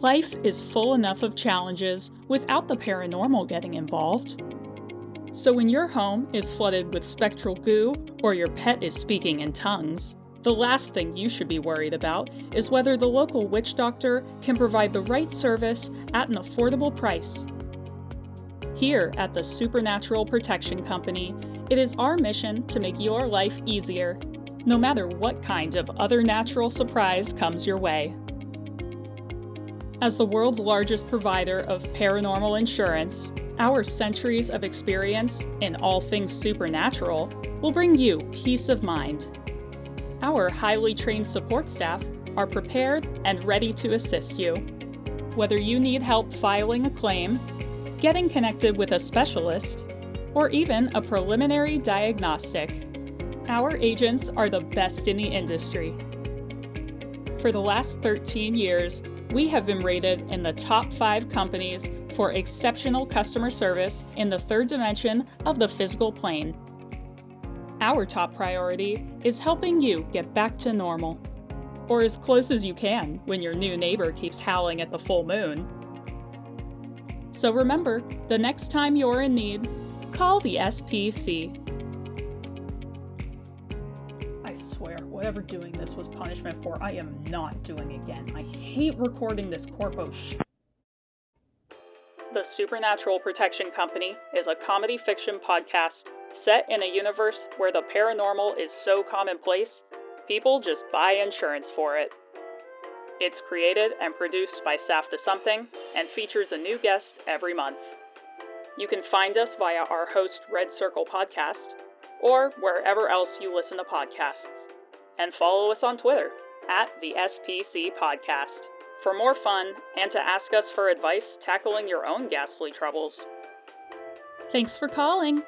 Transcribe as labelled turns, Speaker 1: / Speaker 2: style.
Speaker 1: Life is full enough of challenges without the paranormal getting involved. So, when your home is flooded with spectral goo or your pet is speaking in tongues, the last thing you should be worried about is whether the local witch doctor can provide the right service at an affordable price. Here at the Supernatural Protection Company, it is our mission to make your life easier, no matter what kind of other natural surprise comes your way. As the world's largest provider of paranormal insurance, our centuries of experience in all things supernatural will bring you peace of mind. Our highly trained support staff are prepared and ready to assist you. Whether you need help filing a claim, getting connected with a specialist, or even a preliminary diagnostic, our agents are the best in the industry. For the last 13 years, we have been rated in the top five companies for exceptional customer service in the third dimension of the physical plane. Our top priority is helping you get back to normal, or as close as you can when your new neighbor keeps howling at the full moon. So remember, the next time you're in need, call the SPC. I swear, whatever doing this was punishment for, I am not doing again. I hate recording this corpo sh. The Supernatural Protection Company is a comedy fiction podcast set in a universe where the paranormal is so commonplace, people just buy insurance for it. It's created and produced by Saf to Something and features a new guest every month. You can find us via our host Red Circle Podcast or wherever else you listen to podcasts. And follow us on Twitter at the SPC Podcast for more fun and to ask us for advice tackling your own ghastly troubles. Thanks for calling.